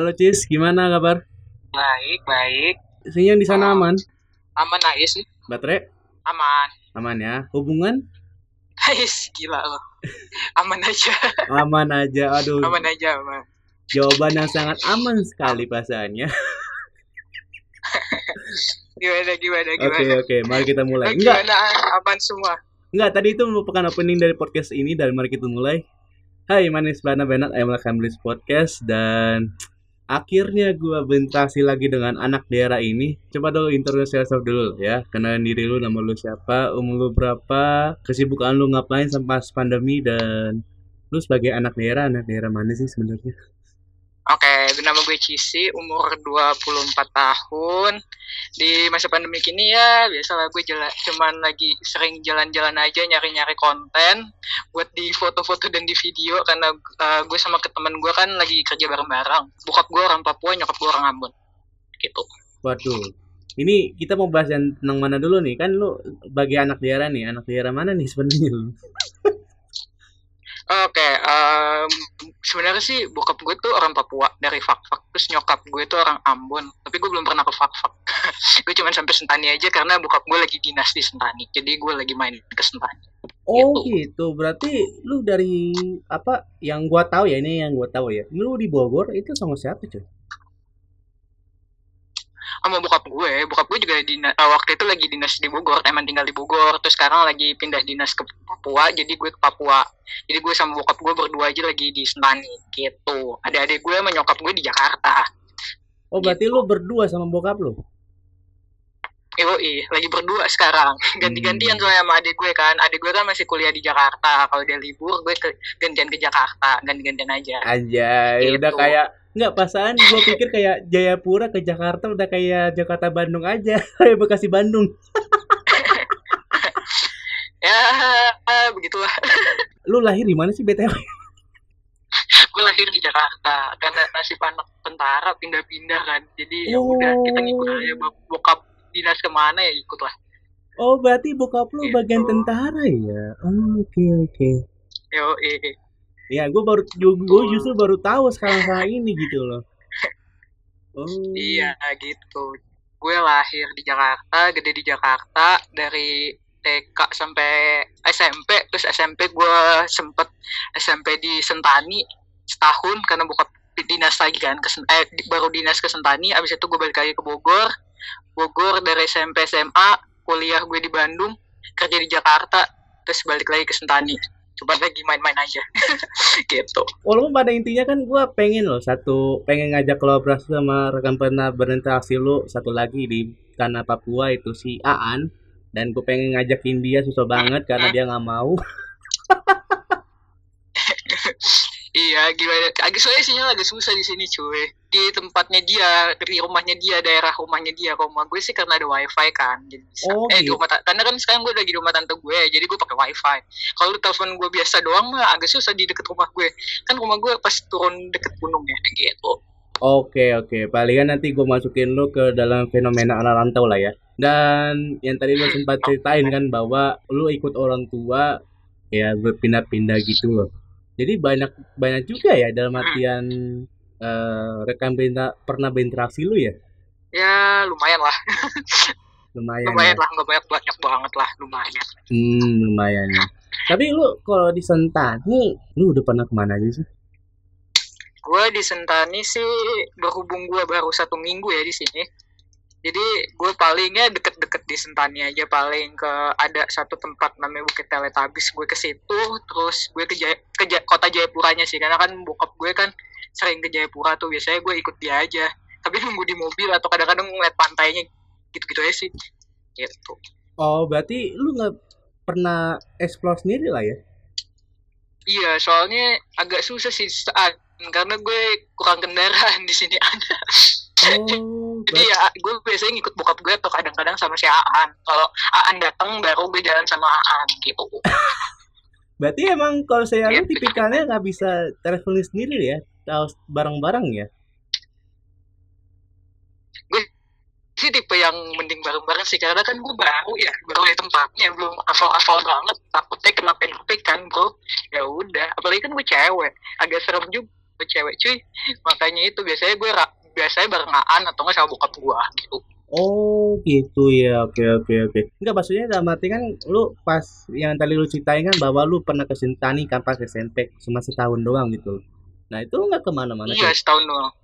Halo Cis, gimana kabar? Baik, baik. Sinyal di sana aman? Aman Ais nih. Baterai Aman. aman ya. Hubungan Ais, gila lo. Aman aja. aman aja. Aduh, Aman aja, aman. jawaban yang sangat aman sekali perasaannya. Gimana, gimana, Oke gimana? oke, mari kita mulai. Enggak, Gimana? Aman semua. enggak. Tadi itu merupakan opening dari podcast ini dan mari kita mulai. Hai, my name is Bana Benat. I'm this podcast dan akhirnya gua berinteraksi lagi dengan anak daerah ini. Coba dulu introduce yourself dulu ya. Kenalin diri lu, nama lu siapa, umur lu berapa, kesibukan lu ngapain sampai pandemi dan lu sebagai anak daerah, anak daerah mana sih sebenarnya? Oke, nama gue Cisi, umur 24 tahun. Di masa pandemi ini ya, biasalah gue jalan, cuman lagi sering jalan-jalan aja nyari-nyari konten buat di foto-foto dan di video karena uh, gue sama ke temen gue kan lagi kerja bareng-bareng. Bokap gue orang Papua, nyokap gue orang Ambon. Gitu. Waduh. Ini kita mau bahas yang tentang mana dulu nih? Kan lu bagi anak daerah nih, anak daerah mana nih sebenarnya lu? Oke, em, sebenarnya sih bokap gue tuh orang Papua dari Fak-Fak, terus nyokap gue tuh orang Ambon, tapi gue belum pernah ke Fak-Fak. gue cuma sampai Sentani aja karena bokap gue lagi dinas di Sentani, jadi gue lagi main ke Sentani. Oh gitu. Berarti lu dari apa yang gua tahu ya ini yang gua tahu ya. Lu di Bogor itu sama siapa cuy? Sama bokap gue, bokap gue juga di waktu itu lagi dinas di Bogor, emang tinggal di Bogor, terus sekarang lagi pindah dinas ke Papua, jadi gue ke Papua. Jadi gue sama bokap gue berdua aja lagi di Sentani, gitu. Adik-adik gue sama nyokap gue di Jakarta. Oh berarti lu berdua sama bokap lu? Yoi, lagi berdua sekarang. Ganti-gantian soalnya sama adik gue kan. Adik gue kan masih kuliah di Jakarta. Kalau dia libur, gue ke, gantian ke Jakarta. Ganti-gantian aja. Anjay, Gitu. udah kayak nggak pasaan gua pikir kayak Jayapura ke Jakarta udah kayak Jakarta Bandung aja, kayak Bekasi Bandung. Ya, begitulah. Lu lahir di mana sih BTW? gue lahir di Jakarta. Karena nasib anak tentara pindah-pindah kan. Jadi ya Oh. udah, kita ngikut aja. Bok- Bokap dinas ke mana ya ikut lah. Oh berarti bokap lu Gitu. bagian tentara ya? Oh, Oke oke. Yoi. Ya gue baru gue justru baru tahu sekarang sekarang ini gitu loh. Oh. Iya, gitu. Gue lahir di Jakarta, gede di Jakarta, dari TK sampai SMP, terus SMP gue sempet SMP di Sentani setahun karena bokap dinas lagi kan, ke, eh, baru dinas ke Sentani, abis itu gue balik lagi ke Bogor, Bogor dari SMP SMA, kuliah gue di Bandung, kerja di Jakarta, terus balik lagi ke Sentani. Coba lagi main-main aja, gitu. Walaupun pada intinya kan gue pengen loh satu pengen ngajak kolaborasi sama rekan pernah berinteraksi lu satu lagi di tanah Papua itu si Aan dan gue pengen ngajakin dia susah banget karena dia nggak mau. Iya, gimana? Agak soalnya sinyal agak susah di sini, cuy. Di tempatnya dia, di rumahnya dia, daerah rumahnya dia. Rumah gue sih karena ada wifi kan, jadi bisa. Oh, eh, di gitu. rumah ta- karena kan sekarang gue lagi di rumah tante gue, jadi gue pakai wifi. Kalau lu telepon gue biasa doang mah agak susah di deket rumah gue. Kan rumah gue pas turun deket gunung ya, gitu. Oke oke, palingan nanti gue masukin lu ke dalam fenomena anak rantau lah ya. Dan yang tadi lu sempat ceritain kan bahwa lu ikut orang tua ya berpindah-pindah gitu loh. Jadi banyak banyak juga ya dalam artian eh, rekan berinta- pernah berinteraksi lu ya. Ya, lumayan lah. Lumayan. Lumayan ya. lah, nggak banyak banyak banget lah, lumayan. Hmm, lumayan ya. Tapi lu kalau di Sentani, lu udah pernah ke mana aja sih? gue di Sentani sih berhubung gue baru satu minggu ya di sini jadi gue palingnya deket-deket di Sentani aja paling ke ada satu tempat namanya Bukit Teletabis gue ke situ terus gue ke, Jaya- ke Ja- kota Jayapuranya sih karena kan bokap gue kan sering ke Jayapura tuh biasanya gue ikut dia aja. Tapi nunggu di mobil atau kadang-kadang ngeliat pantainya gitu-gitu aja sih. Gitu. Oh, berarti lu nggak pernah explore sendiri lah ya? iya soalnya agak susah sih saat karena gue kurang kendaraan di sini ada. Oh, Jadi ya gue biasanya ngikut bokap gue atau kadang-kadang sama si Aan. Kalau Aan datang baru gue jalan sama Aan gitu. berarti emang kalau saya lu Iya. tipikalnya nggak bisa traveling sendiri ya? Harus bareng-bareng ya? Sih tipe yang mending bareng-bareng sih karena kan gue baru ya baru di tempatnya belum hafal-hafal banget takutnya kenapa-napa kan bro ya udah apalagi kan gue cewek agak serem juga cewek cuy makanya itu biasanya gue biasanya barengan atau nggak sama bokap gue gitu. Oh gitu ya, oke oke oke. Enggak maksudnya dalam arti kan lu pas yang tadi lu ceritain kan bahwa lu pernah ke Sentani kan pas SMP cuma setahun doang gitu. Nah itu nggak ke mana-mana iya setahun doang.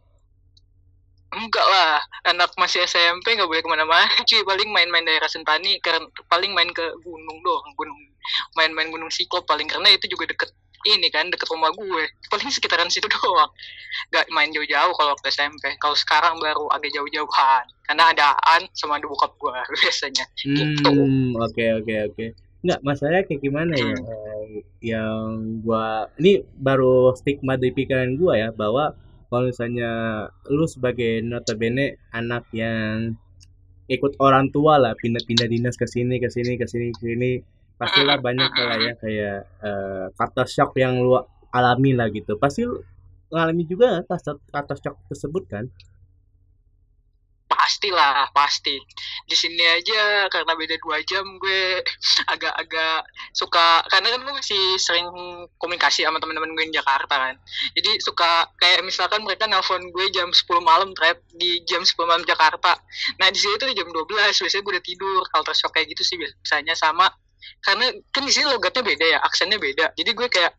Enggak lah. Anak masih SMP nggak boleh ke mana-mana cuy paling main-main daerah Sentani karena paling main ke gunung doang gunung main-main gunung Siklop paling karena itu juga deket ini kan deket rumah gue paling sekitaran situ doang nggak main jauh-jauh kalau waktu SMP kalau sekarang baru agak jauh-jauhan karena adaan sama ada bokap gue biasanya gitu Hmm, oke oke oke. Enggak, masalahnya kayak gimana ya? Hmm. Eh, yang gua ini baru stigma di pikiran gua ya bahwa kalau misalnya lu sebagai notabene anak yang ikut orang tua lah pindah-pindah dinas ke sini ke sini ke sini ke sini pastilah banyak lah ya kayak eh, kata shock yang lu alami lah gitu. Pasti lu ngalami juga kata kata shock tersebut kan? pastilah pasti. Di sini aja karena beda dua jam gue agak-agak suka karena kan gue masih sering komunikasi sama teman-teman gue di Jakarta kan. Jadi suka kayak misalkan mereka nelpon gue jam 10 malam trap di jam 10 malam Jakarta. Nah di sini tuh jam 12 biasanya gue udah tidur. Culture shock kayak gitu sih biasanya sama karena kan di sini logatnya beda ya aksennya beda. Jadi gue kayak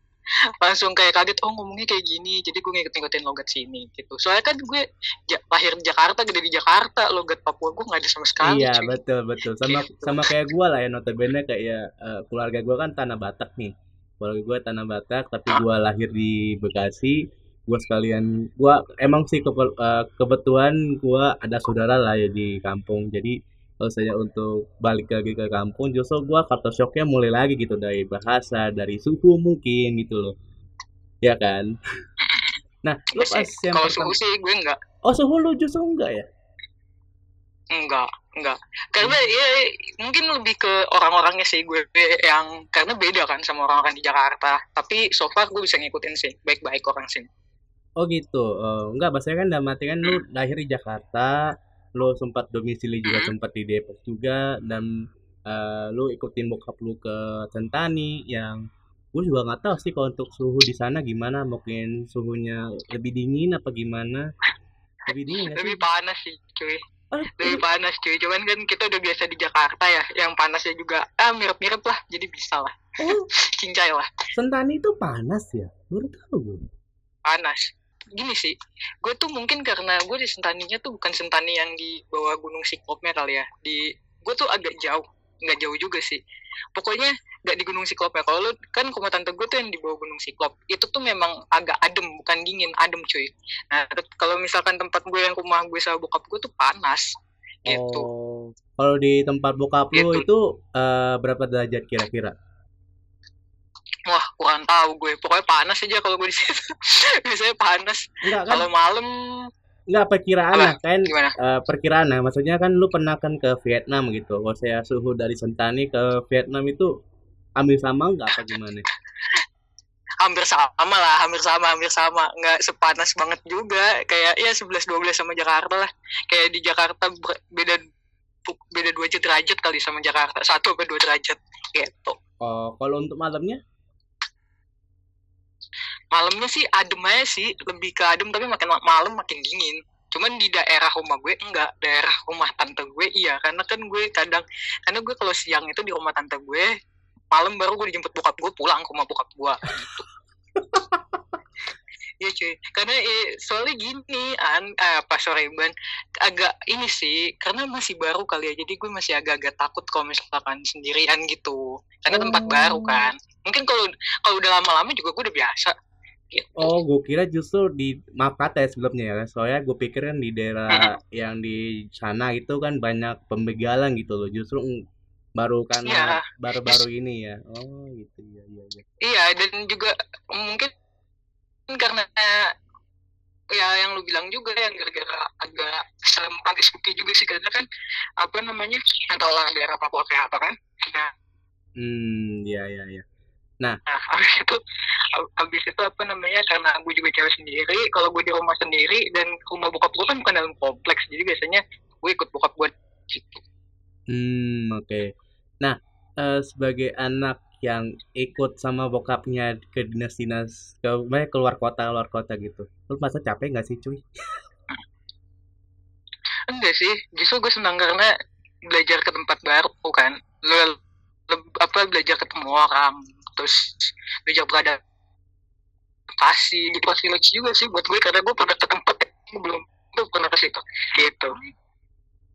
langsung kayak kaget oh ngomongnya kayak gini. Jadi gue ngikut-ngikutin logat sini gitu. Soalnya kan gue ja- lahir di Jakarta gede di Jakarta logat Papua gue nggak ada sama sekali Iya cuy. betul betul. Sama Gitu. sama kayak gua lah ya notabene kayak eh, keluarga gua kan tanah Batak nih. Keluarga gua tanah Batak tapi gua lahir di Bekasi. Gua sekalian gua emang sih kebe- eh, kebetulan gua ada saudara lah ya di kampung. Jadi saya untuk balik lagi ke kampung justru gua culture shocknya mulai lagi gitu dari bahasa dari suku mungkin gitu loh. Ya kan? Nah lu pas sih. yang kalau suhu sih gue nggak oh suhu lu justru enggak ya? Enggak enggak. Karena ya mungkin lebih ke orang-orangnya sih gue yang karena beda kan sama orang-orang di Jakarta. Tapi so far gue bisa ngikutin sih baik-baik orang sini Oh gitu, Eh, enggak bahasanya kan dalam arti kan lu lahir di Jakarta, lu sempat domisili juga Hmm. sempat di Depok juga dan eh, lu ikutin bokap lu ke Sentani yang gue juga nggak tahu sih kalau untuk suhu di sana gimana, mungkin suhunya lebih dingin apa gimana? Lebih dingin nggak sih? lebih panas sih cuy Oh, lebih panas cuy cuman kan kita udah biasa di Jakarta ya yang panasnya juga ah mirip-mirip lah jadi bisa lah oh, cincai lah Sentani itu panas ya? Baru tahu gue. panas gini sih gue tuh mungkin karena gue di Sentaninya tuh bukan Sentani yang di bawah Gunung Siklopnya kali ya. Di gue tuh agak jauh nggak jauh juga sih. Pokoknya nggak di Gunung Siklopnya. Kalau lu kan rumah tante gue tuh yang di bawah Gunung Siklop. Itu tuh memang agak adem bukan dingin adem cuy. Nah kalau misalkan tempat gue yang rumah gue sama bokap gue tuh panas gitu. Oh, kalau di tempat bokap lu Gitu. itu eh, berapa derajat kira-kira? Kurang tahu gue. Pokoknya panas aja kalau gue di situ. Biasanya panas. Enggak kan? kalau malam Enggak perkiraan Apa? lah kan? Gimana? Eh, perkiraan lah. Maksudnya kan lu pernah kan ke Vietnam gitu. Kalau saya suhu dari Sentani ke Vietnam itu ambil sama nggak apa gimana? Hampir sama lah hampir sama hampir sama. Nggak sepanas banget juga. Kayak ya 11 12 sama Jakarta lah. Kayak di Jakarta beda beda dua derajat kali sama Jakarta. Satu atau dua derajat. Gitu. Oh kalau untuk malamnya malamnya sih adem aja sih lebih ke adem tapi makin ma- malam makin dingin. Cuman di daerah rumah gue enggak. Daerah rumah tante gue iya. Karena kan gue kadang karena gue kalau siang itu di rumah tante gue malam baru gue dijemput bokap gue pulang ke rumah bokap gue gitu. Iya cuy, karena eh, soalnya gini, an, eh, apa sorry ban, agak ini sih, karena masih baru kali ya, jadi gue masih agak-agak takut kalau misalkan sendirian gitu, karena tempat Oh. baru kan. Mungkin kalau kalau udah lama-lama juga gue udah biasa. Gitu. oh gue kira justru di maaf kata ya sebelumnya ya soalnya gue pikir kan di daerah yang di sana itu kan banyak pembegalan gitu loh justru baru karena Iya. baru-baru ini ya. Oh gitu. Ya iya iya. Iya, dan juga mungkin karena ya yang lu bilang juga yang gara-gara agak serem agak spooky juga sih karena kan apa namanya atau orang daerah Papua kayak apa kan. Nah, hmm iya iya iya. Nah habis itu habis itu apa namanya karena gue juga cewek sendiri kalau gue di rumah sendiri dan rumah bokap gue kan bukan dalam kompleks jadi biasanya gue ikut bokap gue gitu. Hmm, oke. Nah, eh, sebagai anak yang ikut sama bokapnya ke dinas-dinas ke keluar kota keluar kota gitu lu masa capek nggak sih cuy enggak sih justru gue senang karena belajar ke tempat baru kan lu apa belajar ketemu orang terus belajar beradaptasi gitu privilege juga sih buat gue karena gue pernah ke tempat yang belum belum pernah ke situ. Gitu.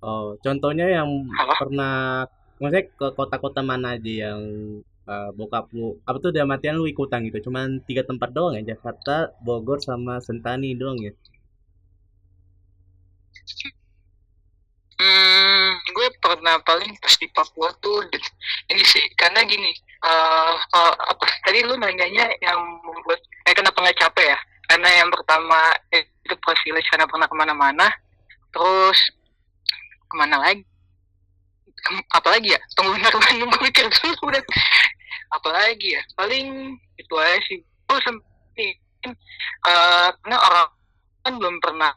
Oh contohnya yang Apa? pernah maksudnya ke kota-kota mana aja yang eh, bokap lu apa tuh dalam artian lu ikutan gitu? Cuman tiga tempat doang ya? Jakarta Bogor sama Sentani doang ya Hmm, gue pernah paling pas di Papua tuh ini sih karena gini eh kalau apa tadi lu nanyanya yang membuat eh kenapa nggak capek ya? Karena yang pertama itu privilege karena pernah ke mana-mana terus ke mana lagi? Kem- apa lagi ya? Tunggu bentar gue mikir dulu udah. Apa lagi ya? Paling itu aja sih. Gue sempet eh karena orang kan belum pernah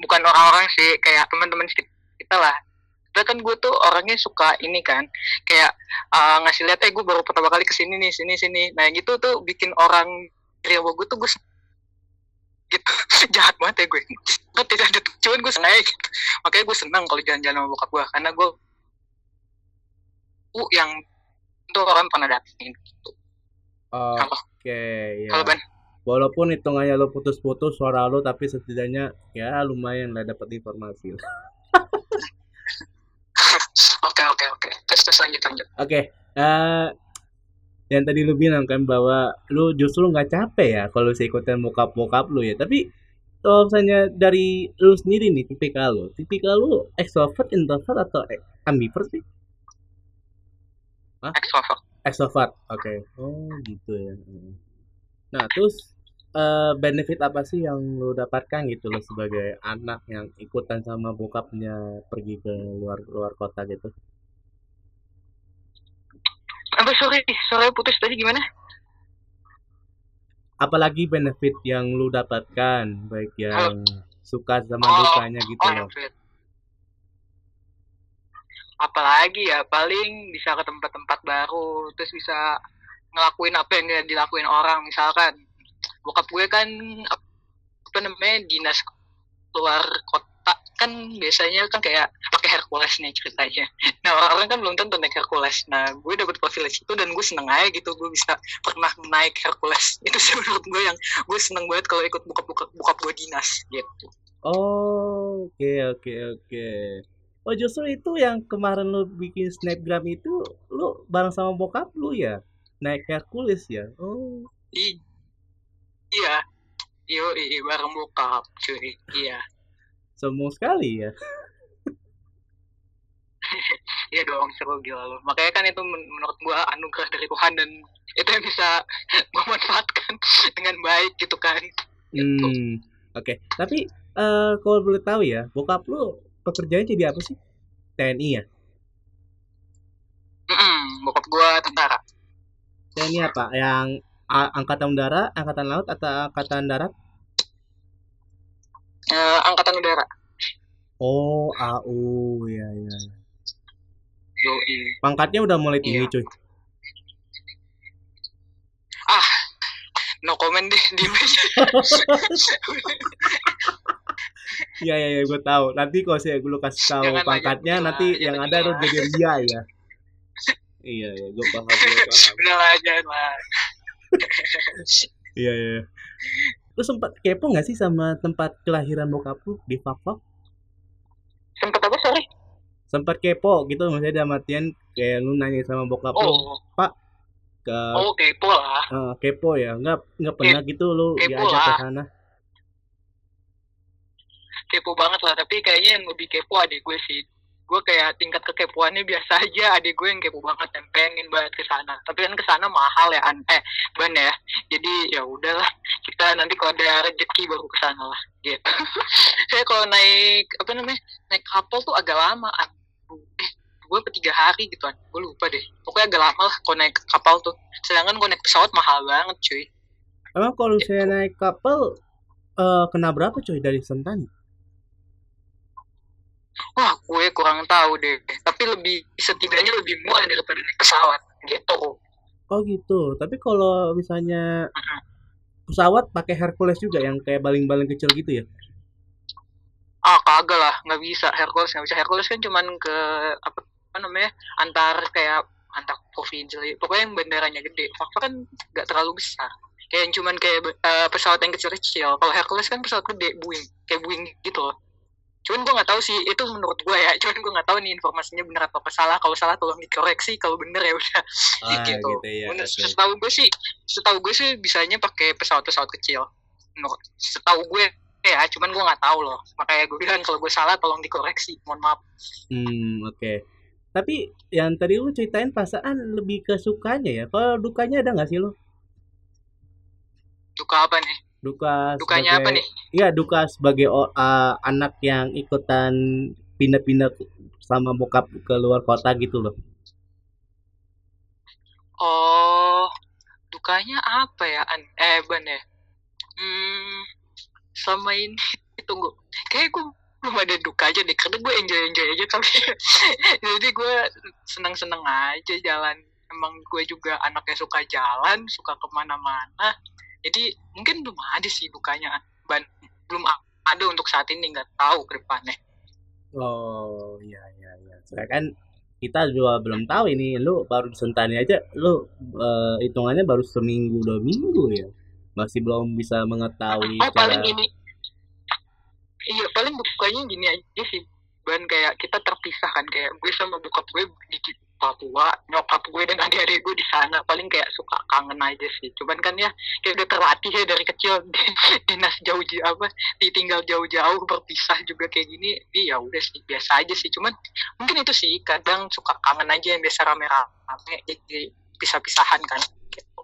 bukan orang-orang sih kayak teman-teman kita kita lah. Karena kan gue tuh orangnya suka ini kan kayak uh, ngasih lihat eh gue baru pertama kali ke sini nih sini sini. Nah gitu tuh bikin orang Riau gue tuh gue gitu. Jahat banget ya gue gue tidak ada tujuan gue sengaja gitu. Makanya gue senang kalau jalan-jalan sama bokap gue karena gue uh, yang itu orang pernah datengin gitu. Halo. oke ya Kalau Ban, walaupun hitungannya lo putus-putus suara lo tapi setidaknya ya lumayan lah dapat informasi oke oke oke terus terus lanjut lanjut. Oke, eh yang tadi lu bilang kan bahwa lu justru nggak capek ya kalau saya ikutan bokap-bokap lu ya. Tapi kalau misalnya dari lu sendiri nih, tipikal lu, tipikal lu extrovert, introvert atau e- ambivert sih? Extrovert. Extrovert, oke. Oh gitu ya. Nah terus eh, benefit apa sih yang lu dapatkan gitu lo sebagai anak yang ikutan sama bokapnya pergi ke luar luar kota gitu? Apa sorry sorry putus tadi gimana? apalagi benefit yang lu dapatkan baik yang suka sama Oh, dukanya gitu Oh, loh. Apalagi ya paling bisa ke tempat-tempat baru, terus bisa ngelakuin apa yang dilakuin orang. Misalkan bokap gue kan apa namanya dinas keluar kota kan biasanya kan kayak pakai Hercules nih ceritanya. Nah orang-orang kan belum tentu naik Hercules. Nah gue dapet privilege itu dan gue seneng aja gitu gue bisa pernah naik Hercules. Itu sih menurut gue yang gue seneng banget kalau ikut buka-buka bokap gue dinas gitu. oh oke oke oke oh justru itu yang kemarin lu bikin snapgram itu lu bareng sama bokap lu ya naik Hercules ya oh I- iya, iya bareng bokap cuy. Iya, sombong sekali ya iya dong seru gila lo. Makanya kan itu men- menurut gue anugerah dari Tuhan dan itu yang bisa gue manfaatkan dengan baik gitu kan. Gitu. hmm oke tapi eh kalau boleh tahu ya bokap lu pekerjaannya jadi apa sih TNI ya Mm-mm, bokap gue tentara. TNI apa yang a- angkatan udara angkatan laut atau angkatan darat Eh, angkatan udara. Oh, AU, ya ya. Yoi. Pangkatnya udah mulai tinggi, Iya. cuy. No comment deh di Iya iya, ya, gue tahu. Nanti kalau saya gue kasih tahu Jangan pangkatnya, lagi, nanti yang ada lu lah. jadi ria ya. Iya iya, gue paham, gue paham. Udah lah jangan lah. Iya iya. Lu sempat kepo nggak sih sama tempat kelahiran bokap lu di Fakfak? Sempet apa sorry? Sempat kepo gitu, maksudnya dalam artian kayak lu nanya sama bokap lu Oh, ke oh kepo lah. eh, kepo ya, nggak nggak pernah gitu lu kepo diajak ke sana. kepo banget lah tapi kayaknya yang lebih kepo adik gue sih gue kayak tingkat kekepoannya biasa aja. Adik gue yang kepo banget dan pengen banget ke sana. Tapi kan ke sana mahal ya an. Eh ban ya. Jadi ya udahlah. Kita nanti kalau ada rezeki baru ke sana lah gitu. Saya kalau naik apa namanya naik kapal tuh agak lama eh gue per tiga hari gitu kan gue lupa deh. Pokoknya agak lama lah kalau naik kapal tuh. Sedangkan kalau naik pesawat mahal banget cuy. Emang kalau saya naik kapal eh kena berapa cuy dari Sentani? Wah, gue kurang tahu deh. Tapi lebih setidaknya lebih murah daripada naik pesawat gitu. Oh gitu. Tapi kalau misalnya pesawat pakai Hercules juga yang kayak baling-baling kecil gitu ya? ah kagak lah. Nggak bisa Hercules nggak bisa. Hercules kan cuman ke apa, apa namanya antar kayak antar provinsi pokoknya yang bandaranya gede. Fakta kan nggak terlalu besar. Kayak yang cuman kayak uh, pesawat yang kecil-kecil. Kalau Hercules kan pesawat gede Boeing. Kayak Boeing gitu loh cuman gue nggak tahu sih itu menurut gue ya. Cuman gue nggak tahu nih informasinya benar atau salah. Kalau salah tolong dikoreksi kalau bener ya udah. Ah, gitu, gitu ya, oke. setahu gue sih setahu gue sih bisanya pakai pesawat-pesawat kecil. Menurut setahu gue ya cuman gue nggak tahu loh. Makanya gue bilang kalau gue salah tolong dikoreksi. Mohon maaf. Hmm, oke. Tapi yang tadi lu ceritain perasaan lebih ke sukanya ya. Kalau dukanya ada nggak sih lo? duka apa nih Duka dukanya apa sebagai- nih? Iya, duka sebagai uh, anak yang ikutan pindah-pindah sama bokap ke luar kota gitu loh. oh dukanya apa ya An? Eh ban ya? Hmm selama ini tunggu. Kayak gue belum ada duka aja deh karena gue enjoy enjoy aja kali. Jadi gue seneng seneng aja jalan. Emang gue juga anaknya suka jalan suka ke mana-mana jadi mungkin belum ada sih dukanya. Ban belum ada untuk saat ini nggak tahu ke depannya. Oh, iya iya iya. Soalnya kan kita juga belum tahu ini. Lu baru Sentani aja lu eh, hitungannya baru seminggu dua minggu ya. Masih belum bisa mengetahui oh cara paling ini. Iya paling dukanya gini aja sih ban kayak kita terpisah kan kayak gue sama bokap gue di Papua nyokap gue dan adik-adik gue di sana paling kayak suka kangen aja sih cuman kan ya kayak udah terlatih ya dari kecil di- dinas jauh-jauh apa ditinggal jauh-jauh berpisah juga kayak gini iya udah sih biasa aja sih cuman mungkin itu sih kadang suka kangen aja yang biasa rame-rame jadi pisah-pisahan kan gitu.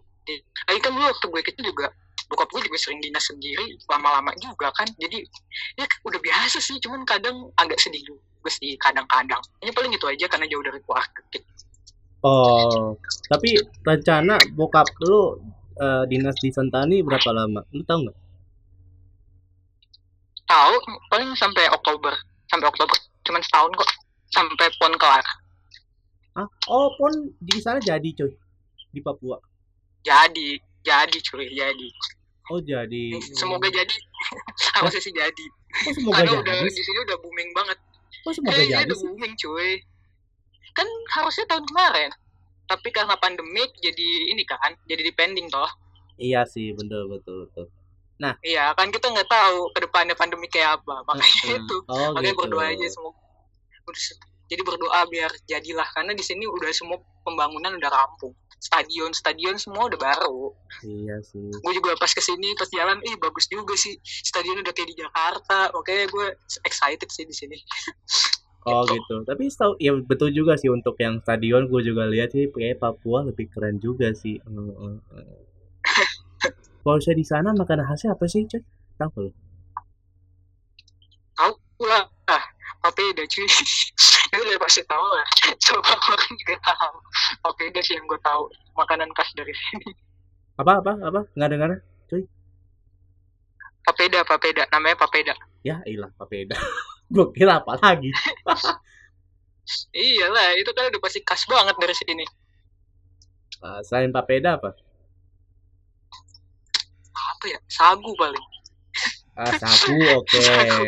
Lagi kan dulu waktu gue kecil juga bokap gue juga sering dinas sendiri lama-lama juga kan jadi ya udah biasa sih cuman kadang agak sedih juga sih kadang-kadang ini paling itu aja karena jauh dari keluarga gitu. Oh, tapi rencana bokap lu eh, dinas di Sentani berapa lama? Lu tahu nggak? tahu paling sampai Oktober sampai Oktober cuman setahun kok sampai pon kelar Ah, oh pon di sana jadi coy di Papua. jadi jadi cuy jadi Oh jadi. semoga jadi. Harusnya sih jadi? Oh semoga karena udah jadi. di sini udah booming banget. Oh semoga Eh, iya jadi udah booming cuy. Kan harusnya tahun kemarin. Tapi karena pandemik jadi ini kan jadi depending toh. Iya sih, betul betul betul. iya kan kita nggak tahu ke depannya pandemi kayak apa. Makanya Heeh. itu. Oh makanya gitu. berdoa aja semoga jadi berdoa biar jadilah karena di sini udah semua pembangunan udah rampung stadion stadion semua udah baru Iya sih. gue juga pas ke sini pas jalan ih bagus juga sih stadion udah kayak di Jakarta makanya gue excited sih di sini Oh Gitu. gitu. Tapi tahu ya betul juga sih untuk yang stadion gue juga lihat sih kayak Papua lebih keren juga sih. Heeh, heeh. Kalau saya di sana makanan khasnya apa sih, Coy? Tahu lu? tahu lah ah tapi udah cuy itu udah pasti tahu lah coba orang juga tahu oke sih yang gue tahu makanan khas dari sini Apa apa apa? Nggak dengar? papeda papeda namanya papeda Ya, ilah papeda. gue kira apa lagi? iyalah itu kan udah pasti khas banget dari sini Ah, selain papeda apa? apa ya sagu paling Ah, sagu, oke. sagu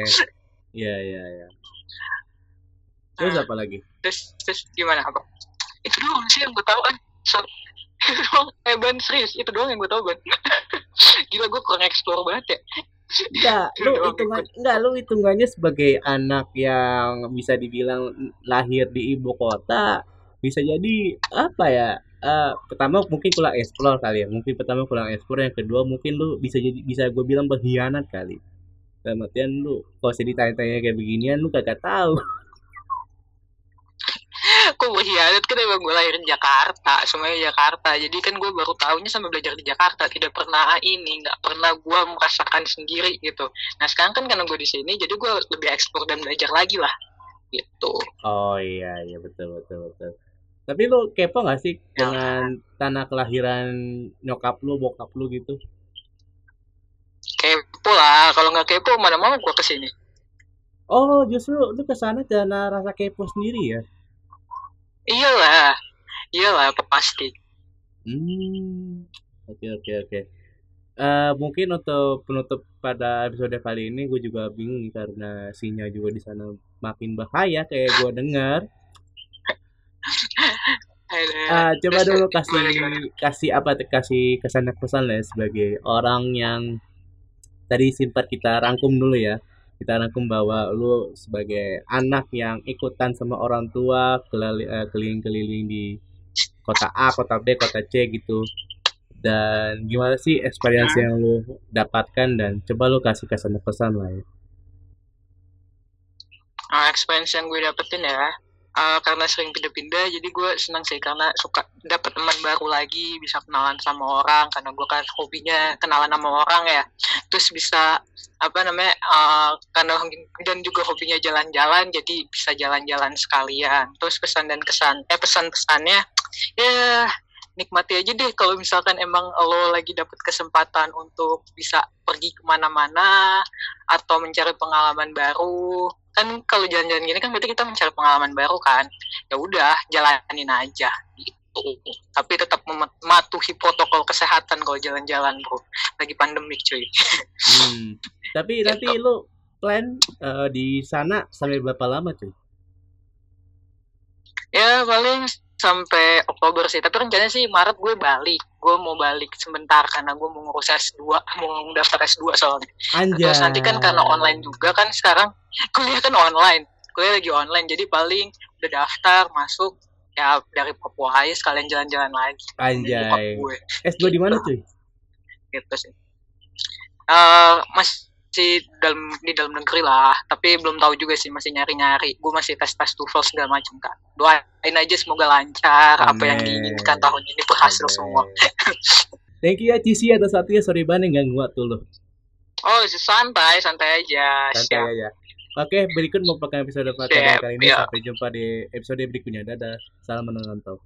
Iya, iya, iya. Terus Nah, apa lagi? terus terus gimana apa itu doang sih yang gue tahu kan so, itu doang eh ban serius itu doang yang gue tahu ban gila gue kurang explore banget ya Enggak, lu hitungan enggak lu hitungannya sebagai anak yang bisa dibilang lahir di ibu kota bisa jadi apa ya? eh pertama mungkin kurang explore kali ya. Mungkin pertama kurang explore, yang kedua mungkin lu bisa jadi bisa gue bilang berkhianat kali. Dalam artian lu kalau saya ditanya-tanya kayak beginian lu kagak tahu. Kok berkhianat kan emang gue lahir di Jakarta semuanya Jakarta jadi kan gue baru tahunya sampai belajar di Jakarta tidak pernah ini nggak pernah gue merasakan sendiri gitu nah sekarang kan karena gue di sini jadi gue lebih explore dan belajar lagi lah gitu Oh iya iya betul betul betul. Tapi lu kepo gak sih Ya. dengan tanah kelahiran nyokap lu, bokap lu gitu? kepo lah kalau nggak kepo mana mau gue ke sini Oh, justru lu ke sana karena rasa kepo sendiri ya? Iyalah iyalah pasti Hmm, oke oke oke. Eh, mungkin untuk penutup pada episode kali ini gue juga bingung karena sinyal juga di sana makin bahaya kayak gue dengar. Ah, coba dulu kasih kasih apa kasih kesan dan pesan lah ya sebagai orang yang tadi sempat kita rangkum dulu ya. Kita rangkum bahwa lu sebagai anak yang ikutan sama orang tua eh, keliling-keliling di kota A, kota B, kota C gitu. Dan gimana sih experience yang lu dapatkan dan coba lu kasih kesan pesan lah ya. Ah, experience yang gue dapetin ya ah, karena sering pindah-pindah jadi gue senang sih karena suka dapet teman baru lagi bisa kenalan sama orang karena gue kan hobinya kenalan sama orang ya. Terus bisa apa namanya ah, karena dan juga hobinya jalan-jalan jadi bisa jalan-jalan sekalian. Terus pesan dan kesan eh pesan-pesannya ya nikmati aja deh kalau misalkan emang lo lagi dapet kesempatan untuk bisa pergi ke mana-mana atau mencari pengalaman baru. Kan kalau jalan-jalan gini kan berarti kita mencari pengalaman baru kan. Ya udah jalanin aja gitu. Tapi tetap mematuhi protokol kesehatan kalau jalan-jalan bro. Lagi pandemik cuy. Hmm. Tapi nanti lu plan eh, di sana sampai berapa lama cuy? ya paling sampai Oktober sih. Tapi rencananya sih Maret gue balik. Gue mau balik sebentar karena gue mau ngurus S2 mau daftar S2 soalnya. Anjay. terus nanti kan karena online juga kan sekarang kuliah kan online. Kuliah lagi online jadi paling udah daftar masuk ya dari Papua aja sekalian jalan-jalan lagi. Anjay. gue. S2 di mana cuy? gitu sih. Eh masih dalam di dalam negeri lah tapi belum tahu juga sih masih nyari-nyari gue masih tes tes TOEFL segala macam kan doain aja semoga lancar apa yang diinginkan tahun ini berhasil Amin. semua Thank you ya Cici atas waktunya sorry banget gak nguat tuh lo. oh santai santai aja Santai siap aja. Oke, berikut merupakan episode Siap, kali ini. Sampai jumpa di episode berikutnya. Dadah. Salam menonton.